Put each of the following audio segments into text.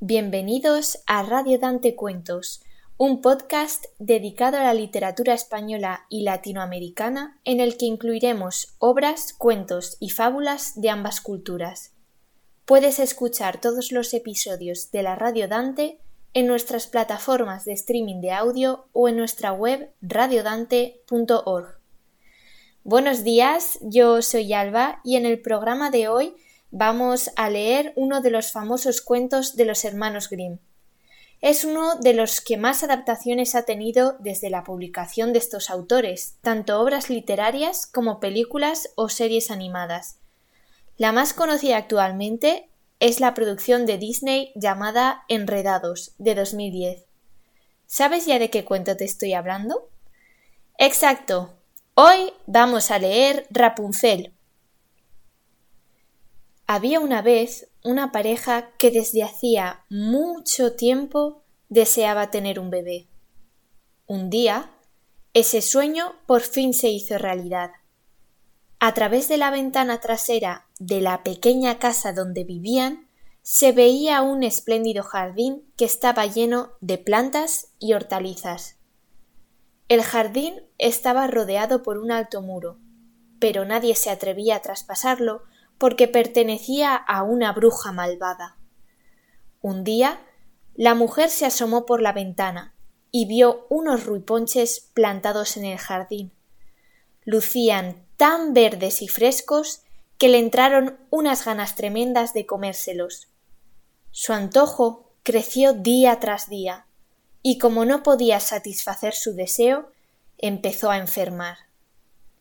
Bienvenidos a Radio Dante Cuentos, un podcast dedicado a la literatura española y latinoamericana en el que incluiremos obras, cuentos y fábulas de ambas culturas. Puedes escuchar todos los episodios de la Radio Dante en nuestras plataformas de streaming de audio o en nuestra web radiodante.org. Buenos días, yo soy Alba y en el programa de hoy vamos a leer uno de los famosos cuentos de los hermanos Grimm. Es uno de los que más adaptaciones ha tenido desde la publicación de estos autores, tanto obras literarias como películas o series animadas. La más conocida actualmente es la producción de Disney llamada Enredados, de 2010. ¿Sabes ya de qué cuento te estoy hablando? Exacto. Hoy vamos a leer Rapunzel, había una vez una pareja que desde hacía mucho tiempo deseaba tener un bebé. Un día, ese sueño por fin se hizo realidad. A través de la ventana trasera de la pequeña casa donde vivían, se veía un espléndido jardín que estaba lleno de plantas y hortalizas. El jardín estaba rodeado por un alto muro, pero nadie se atrevía a traspasarlo porque pertenecía a una bruja malvada. Un día la mujer se asomó por la ventana y vio unos ruiponches plantados en el jardín. Lucían tan verdes y frescos que le entraron unas ganas tremendas de comérselos. Su antojo creció día tras día, y como no podía satisfacer su deseo, empezó a enfermar.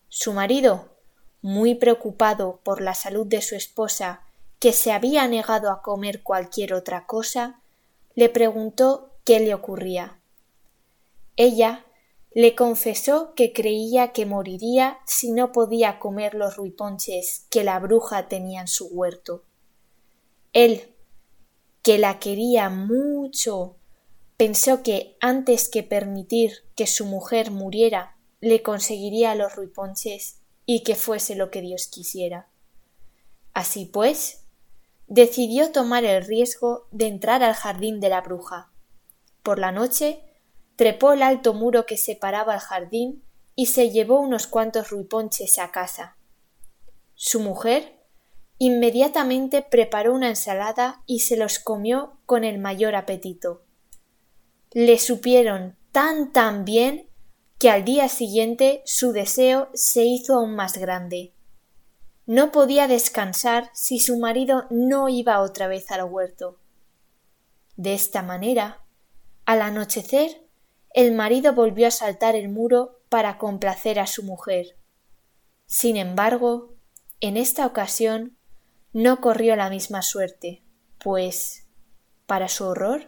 Su marido muy preocupado por la salud de su esposa, que se había negado a comer cualquier otra cosa, le preguntó qué le ocurría. Ella le confesó que creía que moriría si no podía comer los ruiponches que la bruja tenía en su huerto. Él, que la quería mucho, pensó que antes que permitir que su mujer muriera, le conseguiría los ruiponches y que fuese lo que Dios quisiera. Así pues, decidió tomar el riesgo de entrar al jardín de la bruja. Por la noche, trepó el alto muro que separaba el jardín y se llevó unos cuantos ruiponches a casa. Su mujer inmediatamente preparó una ensalada y se los comió con el mayor apetito. Le supieron tan tan bien que al día siguiente su deseo se hizo aún más grande. No podía descansar si su marido no iba otra vez al huerto. De esta manera, al anochecer, el marido volvió a saltar el muro para complacer a su mujer. Sin embargo, en esta ocasión no corrió la misma suerte, pues, para su horror,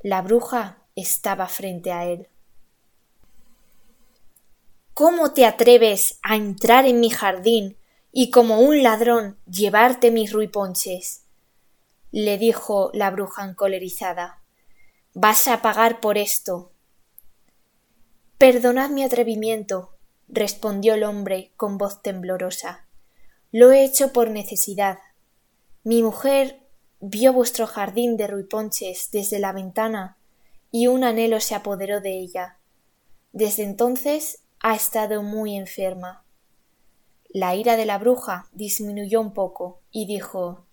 la bruja estaba frente a él. ¿Cómo te atreves a entrar en mi jardín y como un ladrón llevarte mis ruiponches? le dijo la bruja encolerizada. Vas a pagar por esto. Perdonad mi atrevimiento, respondió el hombre con voz temblorosa. Lo he hecho por necesidad. Mi mujer vio vuestro jardín de ruiponches desde la ventana y un anhelo se apoderó de ella. Desde entonces ha estado muy enferma. La ira de la bruja disminuyó un poco y dijo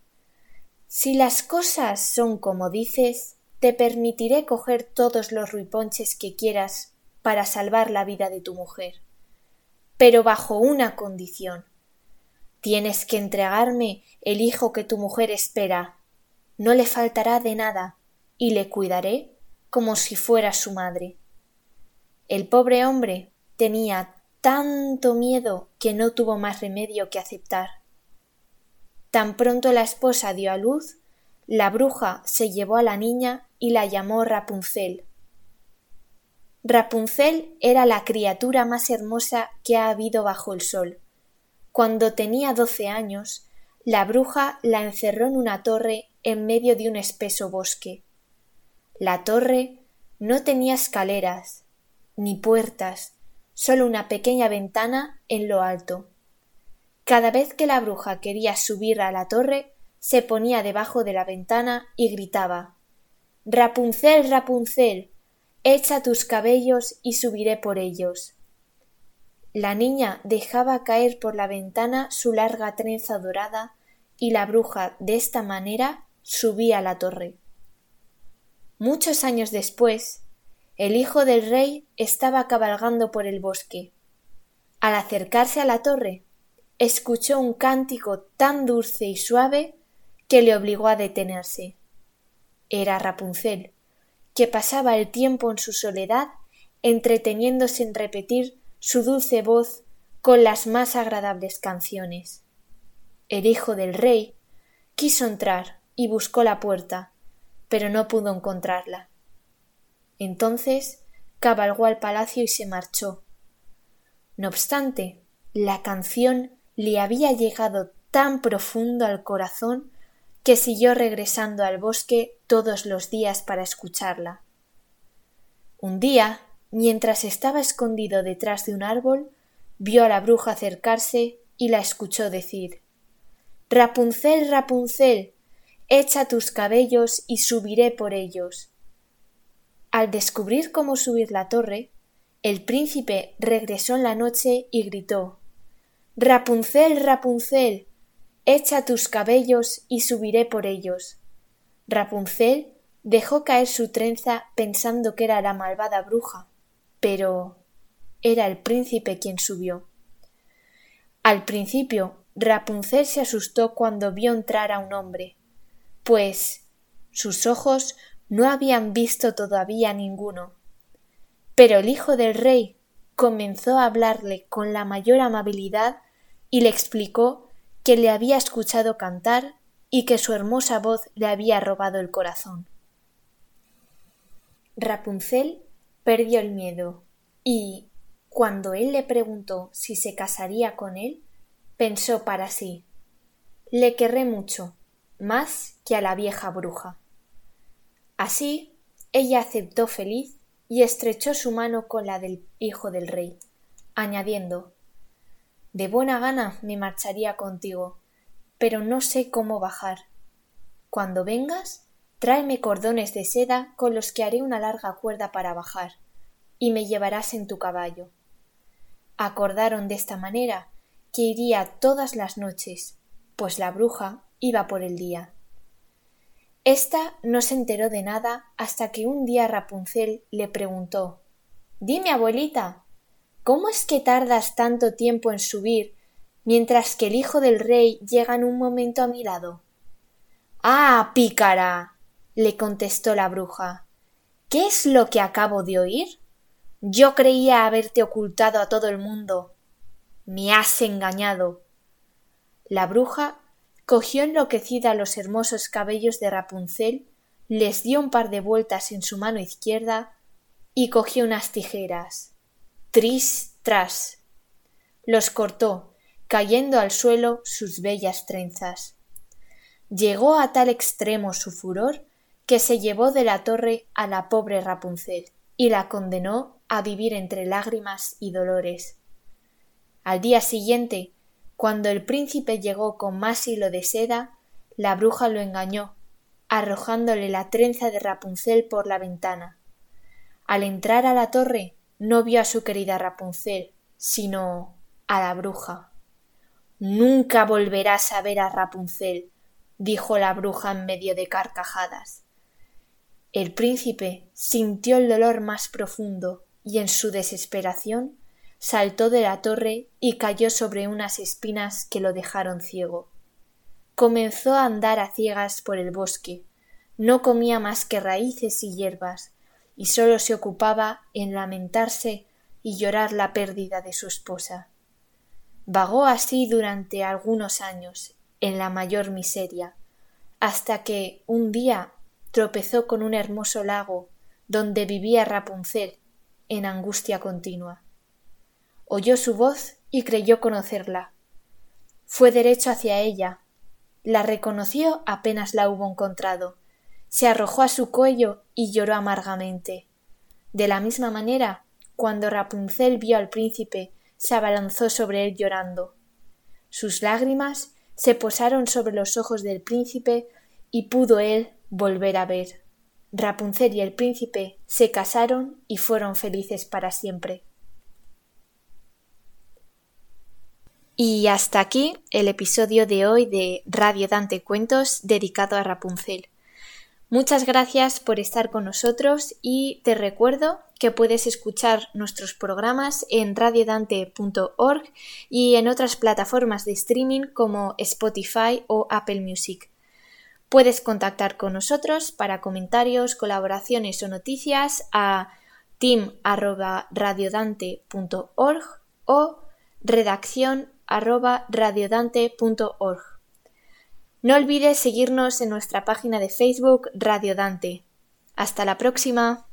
Si las cosas son como dices, te permitiré coger todos los ruiponches que quieras para salvar la vida de tu mujer. Pero bajo una condición. Tienes que entregarme el hijo que tu mujer espera. No le faltará de nada y le cuidaré como si fuera su madre. El pobre hombre tenía tanto miedo que no tuvo más remedio que aceptar. Tan pronto la esposa dio a luz, la bruja se llevó a la niña y la llamó Rapunzel. Rapunzel era la criatura más hermosa que ha habido bajo el sol. Cuando tenía doce años, la bruja la encerró en una torre en medio de un espeso bosque. La torre no tenía escaleras, ni puertas, solo una pequeña ventana en lo alto. Cada vez que la bruja quería subir a la torre, se ponía debajo de la ventana y gritaba Rapunzel, Rapunzel, echa tus cabellos y subiré por ellos. La niña dejaba caer por la ventana su larga trenza dorada y la bruja de esta manera subía a la torre. Muchos años después, el hijo del rey estaba cabalgando por el bosque. Al acercarse a la torre, escuchó un cántico tan dulce y suave que le obligó a detenerse. Era Rapunzel, que pasaba el tiempo en su soledad entreteniéndose en repetir su dulce voz con las más agradables canciones. El hijo del rey quiso entrar y buscó la puerta, pero no pudo encontrarla. Entonces cabalgó al palacio y se marchó. No obstante, la canción le había llegado tan profundo al corazón que siguió regresando al bosque todos los días para escucharla. Un día, mientras estaba escondido detrás de un árbol, vio a la bruja acercarse y la escuchó decir Rapunzel, Rapunzel, echa tus cabellos y subiré por ellos. Al descubrir cómo subir la torre, el príncipe regresó en la noche y gritó Rapunzel, Rapunzel, echa tus cabellos y subiré por ellos. Rapunzel dejó caer su trenza pensando que era la malvada bruja, pero era el príncipe quien subió. Al principio Rapunzel se asustó cuando vio entrar a un hombre, pues sus ojos no habían visto todavía ninguno. Pero el hijo del rey comenzó a hablarle con la mayor amabilidad y le explicó que le había escuchado cantar y que su hermosa voz le había robado el corazón. Rapunzel perdió el miedo y, cuando él le preguntó si se casaría con él, pensó para sí Le querré mucho, más que a la vieja bruja. Así ella aceptó feliz y estrechó su mano con la del hijo del rey, añadiendo De buena gana me marcharía contigo, pero no sé cómo bajar. Cuando vengas, tráeme cordones de seda con los que haré una larga cuerda para bajar, y me llevarás en tu caballo. Acordaron de esta manera que iría todas las noches, pues la bruja iba por el día. Esta no se enteró de nada hasta que un día Rapunzel le preguntó Dime, abuelita, ¿cómo es que tardas tanto tiempo en subir mientras que el hijo del rey llega en un momento a mi lado? Ah, pícara. le contestó la bruja. ¿Qué es lo que acabo de oír? Yo creía haberte ocultado a todo el mundo, me has engañado. La bruja cogió enloquecida los hermosos cabellos de Rapunzel, les dio un par de vueltas en su mano izquierda y cogió unas tijeras. Tris tras. Los cortó, cayendo al suelo sus bellas trenzas. Llegó a tal extremo su furor que se llevó de la torre a la pobre Rapunzel y la condenó a vivir entre lágrimas y dolores. Al día siguiente, cuando el príncipe llegó con más hilo de seda, la bruja lo engañó, arrojándole la trenza de Rapunzel por la ventana. Al entrar a la torre, no vio a su querida Rapunzel, sino a la bruja. Nunca volverás a ver a Rapunzel, dijo la bruja en medio de carcajadas. El príncipe sintió el dolor más profundo y en su desesperación saltó de la torre y cayó sobre unas espinas que lo dejaron ciego. Comenzó a andar a ciegas por el bosque, no comía más que raíces y hierbas, y sólo se ocupaba en lamentarse y llorar la pérdida de su esposa. Vagó así durante algunos años, en la mayor miseria, hasta que un día tropezó con un hermoso lago donde vivía Rapunzel en angustia continua oyó su voz y creyó conocerla. Fue derecho hacia ella. La reconoció apenas la hubo encontrado. Se arrojó a su cuello y lloró amargamente. De la misma manera, cuando Rapunzel vio al príncipe, se abalanzó sobre él llorando. Sus lágrimas se posaron sobre los ojos del príncipe y pudo él volver a ver. Rapunzel y el príncipe se casaron y fueron felices para siempre. Y hasta aquí el episodio de hoy de Radio Dante Cuentos dedicado a Rapunzel. Muchas gracias por estar con nosotros y te recuerdo que puedes escuchar nuestros programas en radiodante.org y en otras plataformas de streaming como Spotify o Apple Music. Puedes contactar con nosotros para comentarios, colaboraciones o noticias a team.radiodante.org o redacción radiodante.org. No olvides seguirnos en nuestra página de Facebook Radio Dante. Hasta la próxima.